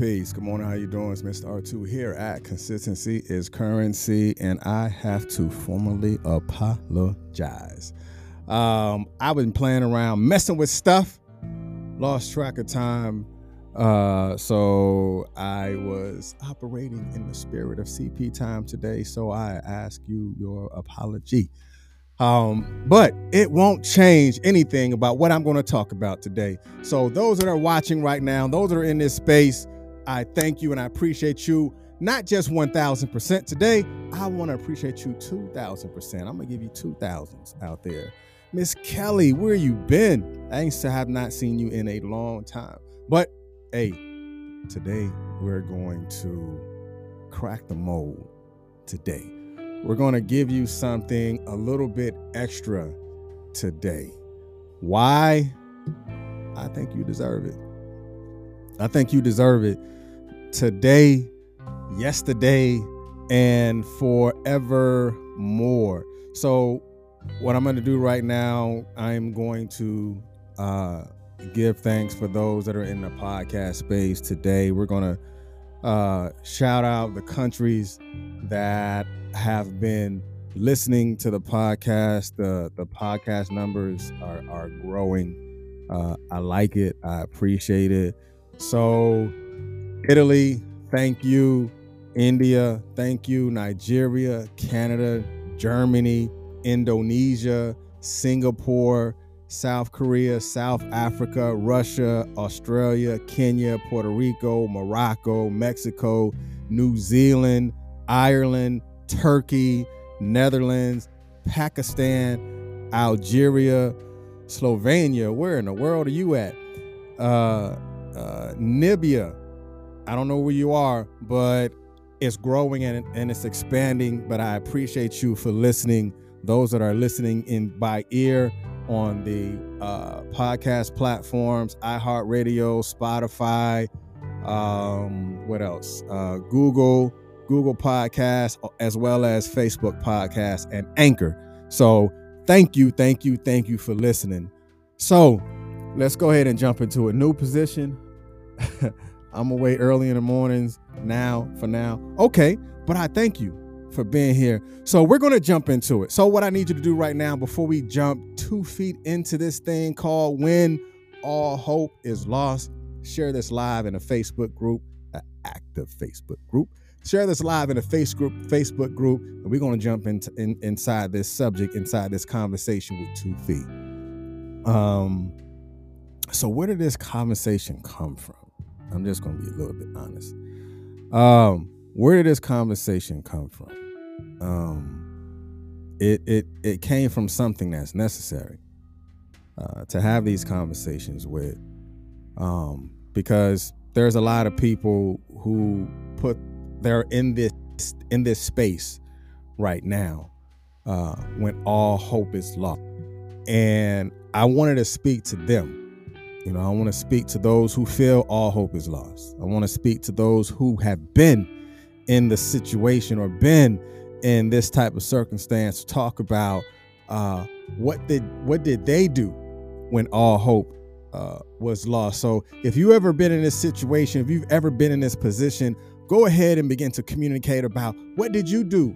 Peace. Good morning. How you doing? It's Mr. R2 here at Consistency is Currency, and I have to formally apologize. Um, I've been playing around, messing with stuff, lost track of time. Uh, so I was operating in the spirit of CP time today. So I ask you your apology. Um, but it won't change anything about what I'm going to talk about today. So, those that are watching right now, those that are in this space, I thank you and I appreciate you not just 1000% today. I want to appreciate you 2000%. I'm going to give you 2000s out there. Miss Kelly, where you been? I ain't have not seen you in a long time. But hey, today we're going to crack the mold today we're going to give you something a little bit extra today. Why? I think you deserve it. I think you deserve it today, yesterday, and forevermore. So, what I'm going to do right now, I'm going to uh, give thanks for those that are in the podcast space today. We're going to uh, shout out the countries that have been listening to the podcast. The the podcast numbers are are growing. Uh, I like it. I appreciate it. So, Italy, thank you. India, thank you. Nigeria, Canada, Germany, Indonesia, Singapore, South Korea, South Africa, Russia, Australia, Kenya, Puerto Rico, Morocco, Mexico, New Zealand, Ireland, Turkey, Netherlands, Pakistan, Algeria, Slovenia. Where in the world are you at? Uh, uh, Libya. I don't know where you are, but it's growing and, and it's expanding. But I appreciate you for listening. Those that are listening in by ear on the uh, podcast platforms, iHeartRadio, Spotify, um, what else? Uh, Google, Google Podcasts, as well as Facebook Podcasts and Anchor. So thank you, thank you, thank you for listening. So let's go ahead and jump into a new position. I'm away early in the mornings now for now. Okay, but I thank you for being here. So we're going to jump into it. So what I need you to do right now before we jump two feet into this thing called When All Hope is Lost, share this live in a Facebook group, an active Facebook group. Share this live in a face group, Facebook group, and we're going to jump into in, inside this subject, inside this conversation with two feet. Um, so where did this conversation come from? I'm just going to be a little bit honest. Um, where did this conversation come from? Um, it it it came from something that's necessary uh, to have these conversations with, um, because there's a lot of people who put they're in this in this space right now uh, when all hope is lost. And I wanted to speak to them. You know, I want to speak to those who feel all hope is lost. I want to speak to those who have been in the situation or been in this type of circumstance. To talk about uh, what did what did they do when all hope uh, was lost. So if you ever been in this situation, if you've ever been in this position go ahead and begin to communicate about what did you do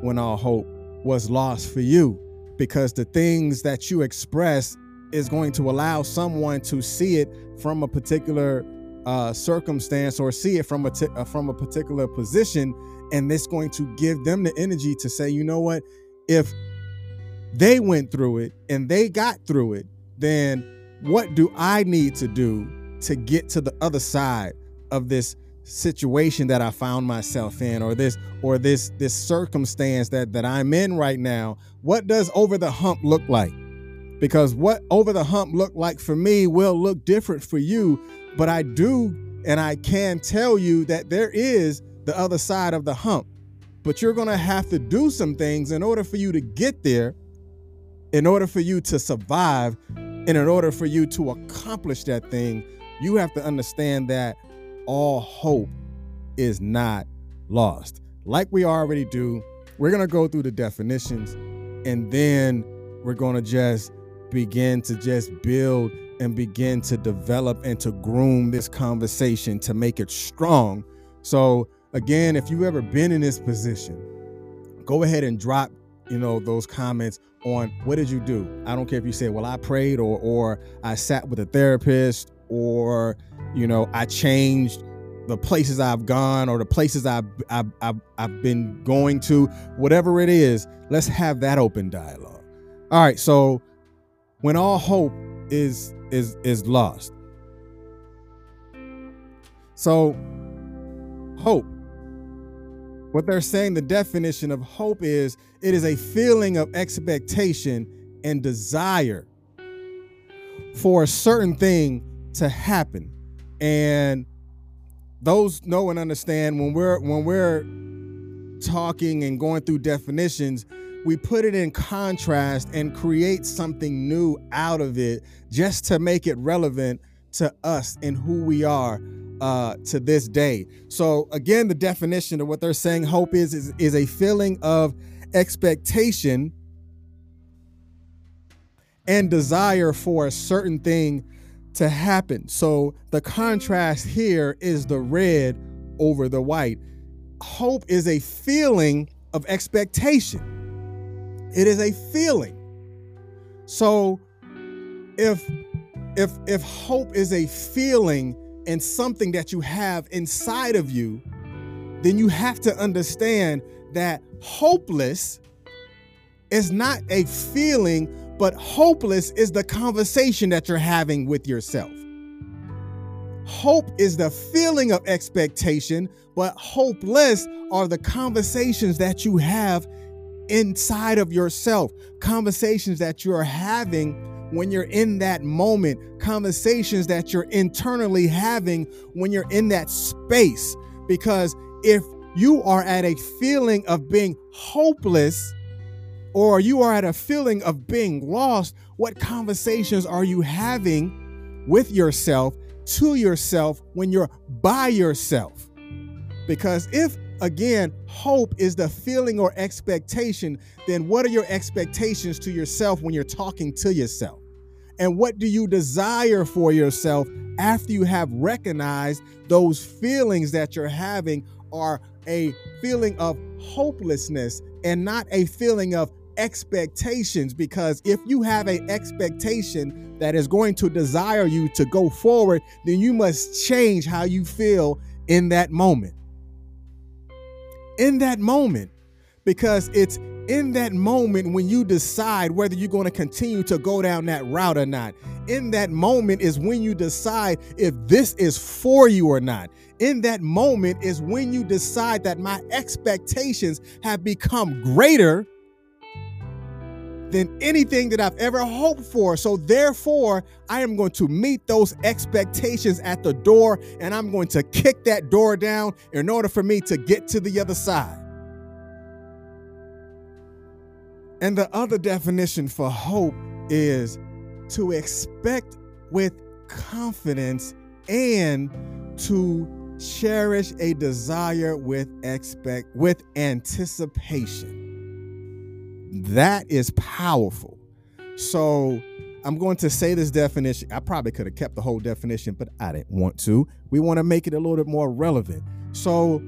when all hope was lost for you because the things that you express is going to allow someone to see it from a particular uh, circumstance or see it from a t- uh, from a particular position and it's going to give them the energy to say you know what? If they went through it and they got through it then what do i need to do to get to the other side of this situation that I found myself in or this or this this circumstance that that I'm in right now? What does over the hump look like because what over the hump looked like for me will look different for you but I do and I can tell you that there is the other side of the hump but you're going to have to do some things in order for you to get there in order for you to survive and in order for you to accomplish that thing you have to understand that all hope is not lost. Like we already do, we're going to go through the definitions and then we're going to just begin to just build and begin to develop and to groom this conversation to make it strong. So, again, if you've ever been in this position, go ahead and drop, you know, those comments on what did you do? I don't care if you say, well, I prayed or or I sat with a therapist or, you know, I changed the places I've gone or the places I've, I've, I've, I've been going to, whatever it is, let's have that open dialogue. All right. So when all hope is is is lost. So hope what they're saying the definition of hope is it is a feeling of expectation and desire for a certain thing to happen. And those know and understand when we're when we're talking and going through definitions, we put it in contrast and create something new out of it just to make it relevant to us and who we are uh, to this day. So again, the definition of what they're saying hope is, is is a feeling of expectation and desire for a certain thing to happen. So the contrast here is the red over the white. Hope is a feeling of expectation. It is a feeling. So if if if hope is a feeling and something that you have inside of you, then you have to understand that hopeless is not a feeling, but hopeless is the conversation that you're having with yourself. Hope is the feeling of expectation, but hopeless are the conversations that you have inside of yourself, conversations that you're having when you're in that moment, conversations that you're internally having when you're in that space. Because if you are at a feeling of being hopeless, or you are at a feeling of being lost, what conversations are you having with yourself, to yourself, when you're by yourself? Because if again, hope is the feeling or expectation, then what are your expectations to yourself when you're talking to yourself? And what do you desire for yourself after you have recognized those feelings that you're having are a feeling of hopelessness and not a feeling of expectations because if you have an expectation that is going to desire you to go forward then you must change how you feel in that moment in that moment because it's in that moment when you decide whether you're going to continue to go down that route or not. In that moment is when you decide if this is for you or not. In that moment is when you decide that my expectations have become greater than anything that I've ever hoped for. So, therefore, I am going to meet those expectations at the door and I'm going to kick that door down in order for me to get to the other side. And the other definition for hope is to expect with confidence and to cherish a desire with expect with anticipation. That is powerful. So I'm going to say this definition. I probably could have kept the whole definition, but I didn't want to. We want to make it a little bit more relevant. So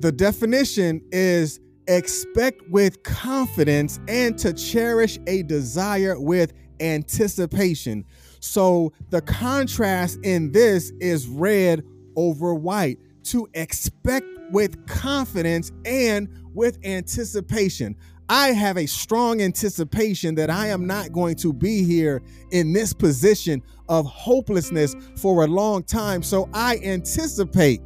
the definition is expect with confidence and to cherish a desire with anticipation. So the contrast in this is red over white to expect with confidence and with anticipation. I have a strong anticipation that I am not going to be here in this position of hopelessness for a long time. So I anticipate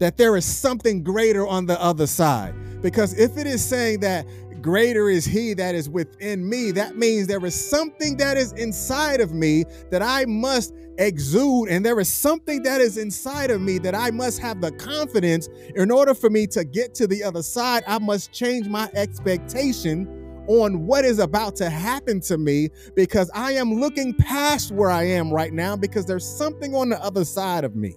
that there is something greater on the other side. Because if it is saying that greater is he that is within me, that means there is something that is inside of me that I must exude. And there is something that is inside of me that I must have the confidence in order for me to get to the other side. I must change my expectation on what is about to happen to me because I am looking past where I am right now because there's something on the other side of me.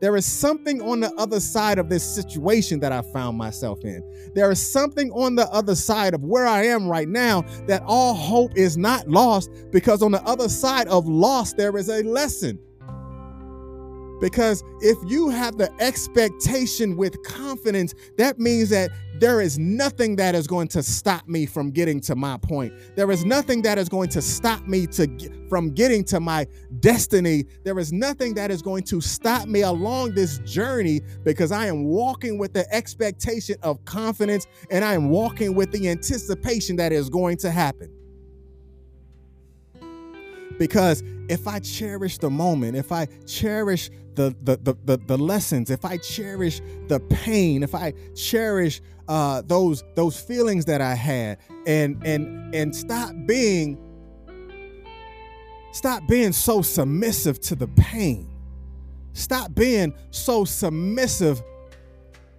There is something on the other side of this situation that I found myself in. There is something on the other side of where I am right now that all hope is not lost because on the other side of loss, there is a lesson. Because if you have the expectation with confidence, that means that there is nothing that is going to stop me from getting to my point. There is nothing that is going to stop me to from getting to my destiny. There is nothing that is going to stop me along this journey because I am walking with the expectation of confidence and I am walking with the anticipation that is going to happen. Because if I cherish the moment, if I cherish the, the, the, the, the lessons, if I cherish the pain, if I cherish uh, those those feelings that I had, and and and stop being stop being so submissive to the pain. Stop being so submissive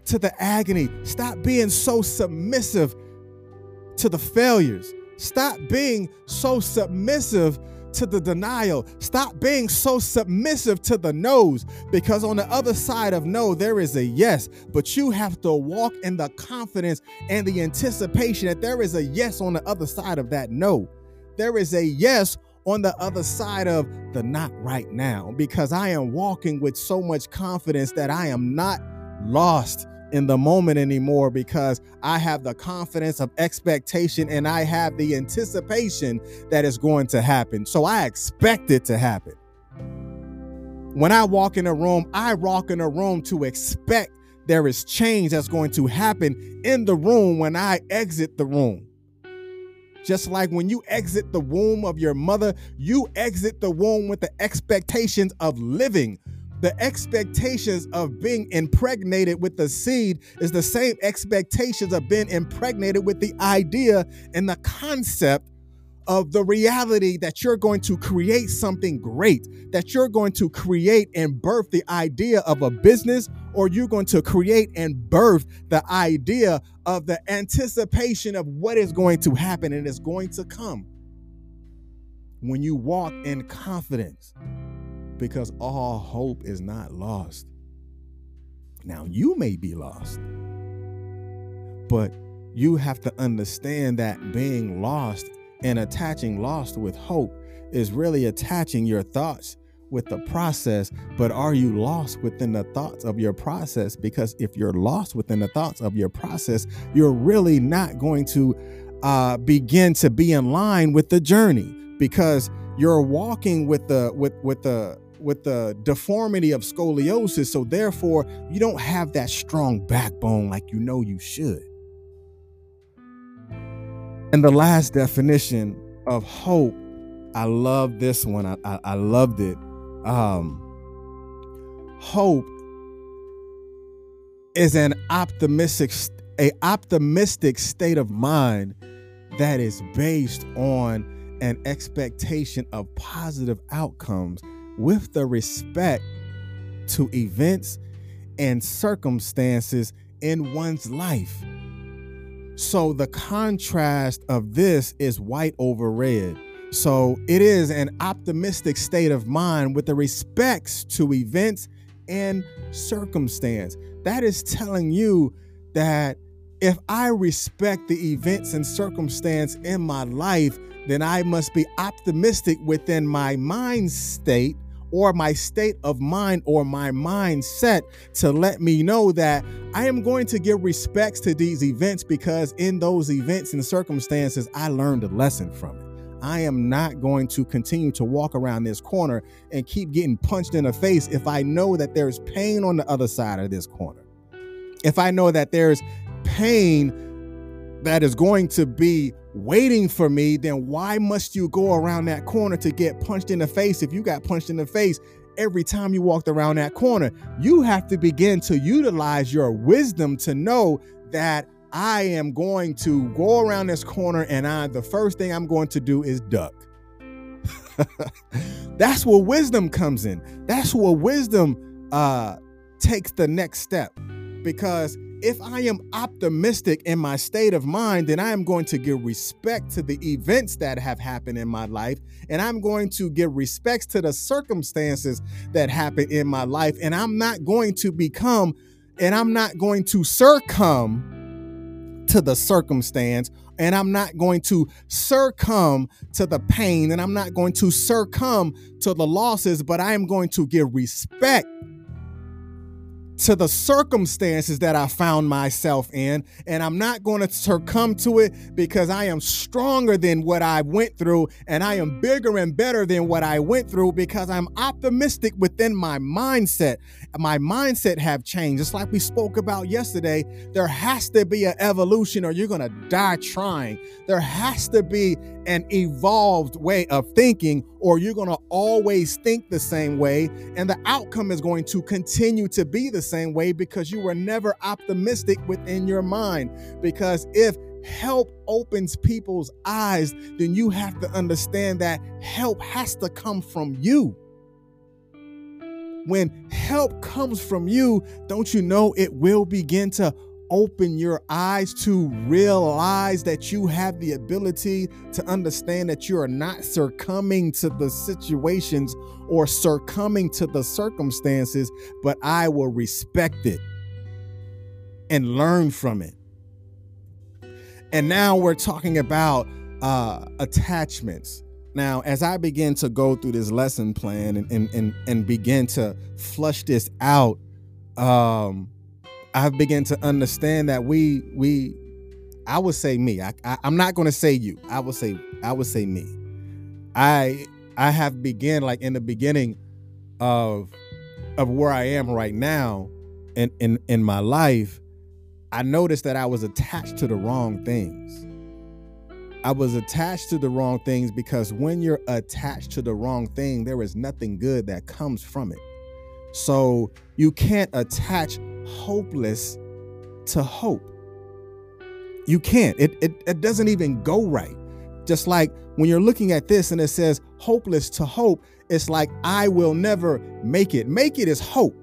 to the agony. Stop being so submissive to the failures. Stop being so submissive to the denial. Stop being so submissive to the no's because on the other side of no, there is a yes. But you have to walk in the confidence and the anticipation that there is a yes on the other side of that no. There is a yes on the other side of the not right now because I am walking with so much confidence that I am not lost in the moment anymore because I have the confidence of expectation and I have the anticipation that is going to happen. So I expect it to happen. When I walk in a room, I walk in a room to expect there is change that's going to happen in the room when I exit the room. Just like when you exit the womb of your mother, you exit the womb with the expectations of living, the expectations of being impregnated with the seed is the same expectations of being impregnated with the idea and the concept of the reality that you're going to create something great, that you're going to create and birth the idea of a business, or you're going to create and birth the idea of the anticipation of what is going to happen and is going to come. When you walk in confidence, because all hope is not lost. Now, you may be lost, but you have to understand that being lost and attaching lost with hope is really attaching your thoughts with the process, but are you lost within the thoughts of your process? Because if you're lost within the thoughts of your process, you're really not going to uh, begin to be in line with the journey because you're walking with the with with the with the deformity of scoliosis. So therefore, you don't have that strong backbone like you know you should. And the last definition of hope, I love this one. I, I, I loved it. Um, hope is an optimistic a optimistic state of mind that is based on an expectation of positive outcomes with the respect to events and circumstances in one's life. So the contrast of this is white over red. So it is an optimistic state of mind with the respects to events and circumstance. That is telling you that if I respect the events and circumstance in my life, then I must be optimistic within my mind state or my state of mind or my mindset to let me know that I am going to give respects to these events because in those events and circumstances, I learned a lesson from it. I am not going to continue to walk around this corner and keep getting punched in the face if I know that there's pain on the other side of this corner. If I know that there's pain that is going to be waiting for me, then why must you go around that corner to get punched in the face if you got punched in the face every time you walked around that corner? You have to begin to utilize your wisdom to know that I am going to go around this corner and I the first thing I'm going to do is duck. That's where wisdom comes in. That's where wisdom uh takes the next step because if I am optimistic in my state of mind, then I am going to give respect to the events that have happened in my life. And I'm going to give respects to the circumstances that happen in my life. And I'm not going to become, and I'm not going to succumb to the circumstance. And I'm not going to succumb to the pain. And I'm not going to succumb to the losses, but I am going to give respect to the circumstances that I found myself in. And I'm not going to succumb to it because I am stronger than what I went through and I am bigger and better than what I went through because I'm optimistic within my mindset. My mindset have changed. It's like we spoke about yesterday, there has to be an evolution or you're going to die trying. There has to be an evolved way of thinking or you're going to always think the same way and the outcome is going to continue to be the same way because you were never optimistic within your mind. Because if help opens people's eyes, then you have to understand that help has to come from you. When help comes from you, don't you know it will begin to open your eyes to realize that you have the ability to understand that you are not succumbing to the situations or succumbing to the circumstances, but I will respect it and learn from it. And now we're talking about uh, attachments. Now, as I begin to go through this lesson plan and and and, and begin to flush this out, um, I've begun to understand that we we I would say me. I, I am not going to say you. I would say I would say me. I I have begun like in the beginning of of where I am right now in in in my life. I noticed that I was attached to the wrong things. I was attached to the wrong things because when you're attached to the wrong thing, there is nothing good that comes from it. So you can't attach hopeless to hope. You can't. It, it, it doesn't even go right. Just like when you're looking at this and it says hopeless to hope, it's like I will never make it. Make it is hope.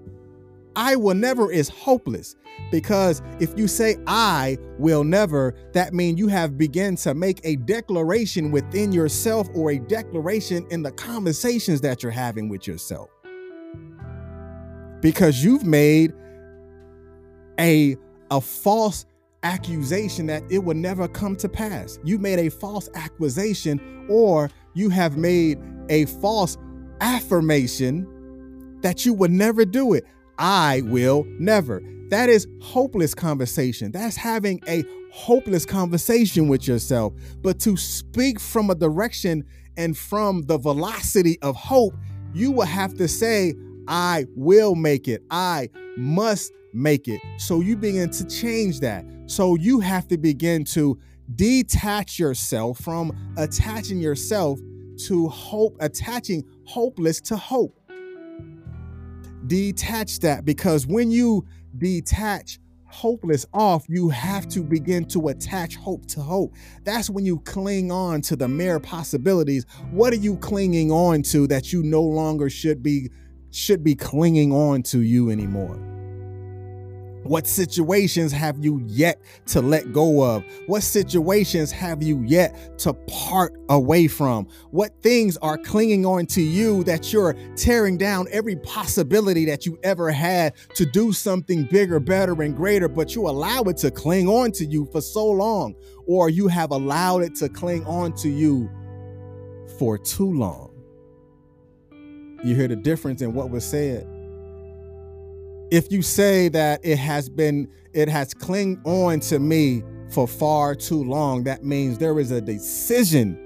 I will never is hopeless because if you say I will never, that means you have begun to make a declaration within yourself or a declaration in the conversations that you're having with yourself. Because you've made a a false accusation that it will never come to pass. You made a false accusation or you have made a false affirmation that you would never do it. I will never. That is hopeless conversation. That's having a hopeless conversation with yourself. But to speak from a direction and from the velocity of hope, you will have to say, I will make it. I must make it. So you begin to change that. So you have to begin to detach yourself from attaching yourself to hope, attaching hopeless to hope. Detach that because when you detach hopeless off, you have to begin to attach hope to hope. That's when you cling on to the mere possibilities. What are you clinging on to that you no longer should be should be clinging on to you anymore? What situations have you yet to let go of? What situations have you yet to part away from? What things are clinging on to you that you're tearing down every possibility that you ever had to do something bigger, better, and greater, but you allow it to cling on to you for so long, or you have allowed it to cling on to you for too long? You hear the difference in what was said if you say that it has been it has clinged on to me for far too long that means there is a decision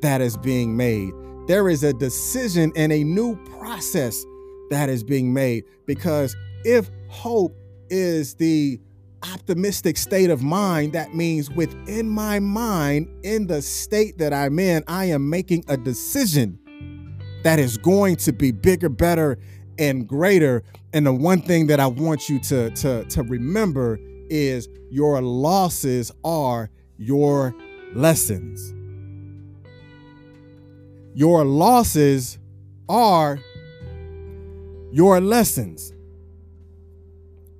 that is being made. There is a decision and a new process that is being made because if hope is the optimistic state of mind that means within my mind in the state that i'm in i am making a decision that is going to be bigger better and greater. And the one thing that I want you to, to, to remember is your losses are your lessons. Your losses are your lessons.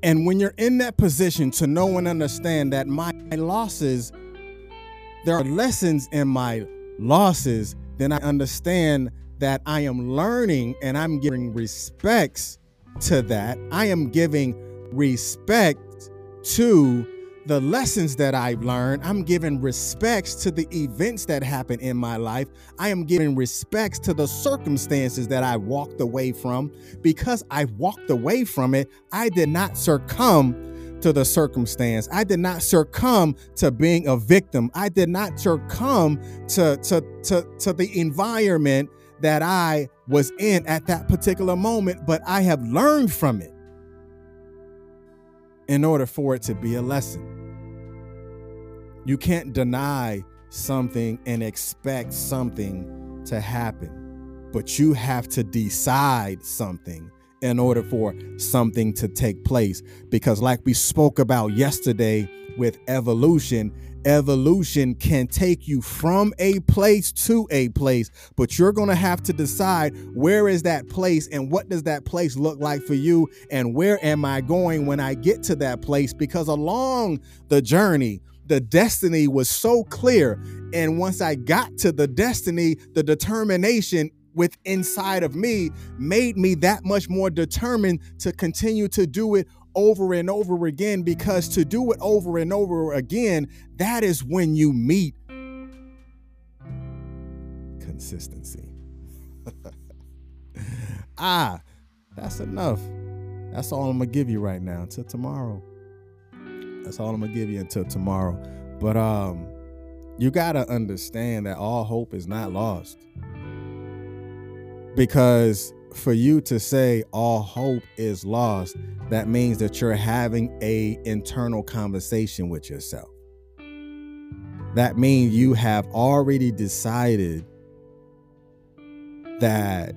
And when you're in that position to know and understand that my losses, there are lessons in my losses, then I understand that I am learning and I'm giving respects to that. I am giving respect to the lessons that I've learned. I'm giving respects to the events that happen in my life. I am giving respects to the circumstances that I walked away from. Because I walked away from it, I did not succumb to the circumstance. I did not succumb to being a victim. I did not succumb to, to, to, to the environment that I was in at that particular moment, but I have learned from it in order for it to be a lesson. You can't deny something and expect something to happen, but you have to decide something in order for something to take place. Because, like we spoke about yesterday with evolution, evolution can take you from a place to a place but you're going to have to decide where is that place and what does that place look like for you and where am i going when i get to that place? Because along the journey the destiny was so clear. And once i got to the destiny the determination with inside of me made me that much more determined to continue to do it over and over again because to do it over and over again, that is when you meet consistency. ah, that's enough. That's all I'm gonna give you right now until tomorrow. That's all I'm gonna give you until tomorrow. But um, you gotta understand that all hope is not lost. Because for you to say all hope is lost, that means that you're having a internal conversation with yourself. That means you have already decided that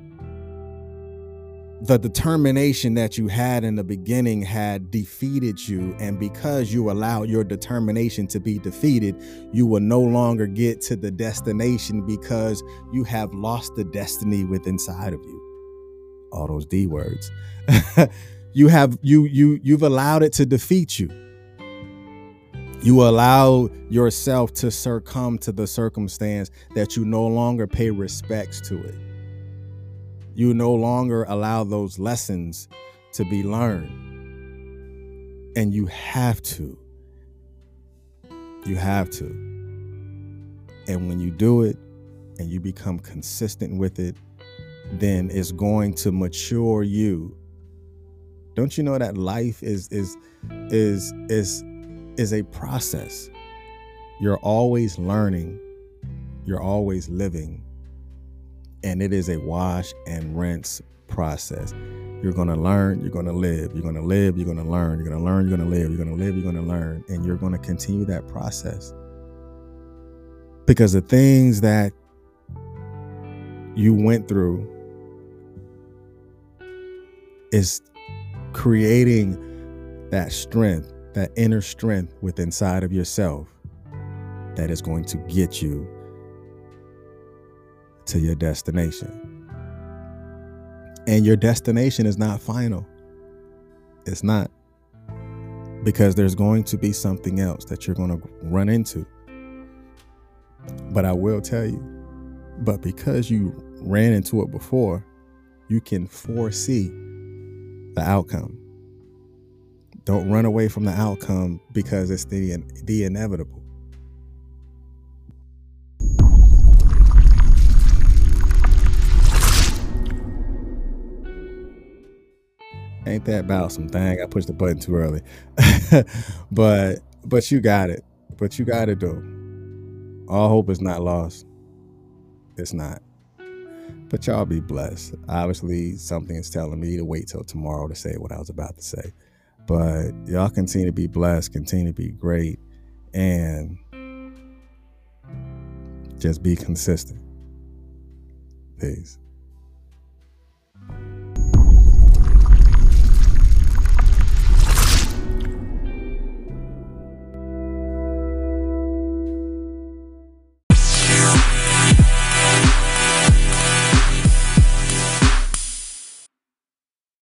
the determination that you had in the beginning had defeated you. And because you allowed your determination to be defeated, you will no longer get to the destination because you have lost the destiny within inside of you all those D words. you have you you you've allowed it to defeat you. You allow yourself to succumb to the circumstance that you no longer pay respects to it. You no longer allow those lessons to be learned. And you have to. You have to. And when you do it and you become consistent with it, then is going to mature you. Don't you know that life is is is is is a process. You're always learning. You're always living. And it is a wash and rinse process. You're going to learn, you're going to live, you're going to live, you're going to learn, you're going to learn, you're going to live, you're going to live, you're going to learn, and you're going to continue that process. Because the things that you went through is creating that strength, that inner strength within inside of yourself that is going to get you to your destination. And your destination is not final. It's not. Because there's going to be something else that you're going to run into. But I will tell you, but because you ran into it before, you can foresee the outcome. Don't run away from the outcome because it's the the inevitable. Ain't that about some thing? I pushed the button too early. but but you got it. But you got it though. All hope is not lost. It's not. But y'all be blessed. Obviously, something is telling me to wait till tomorrow to say what I was about to say. But y'all continue to be blessed, continue to be great, and just be consistent. Peace.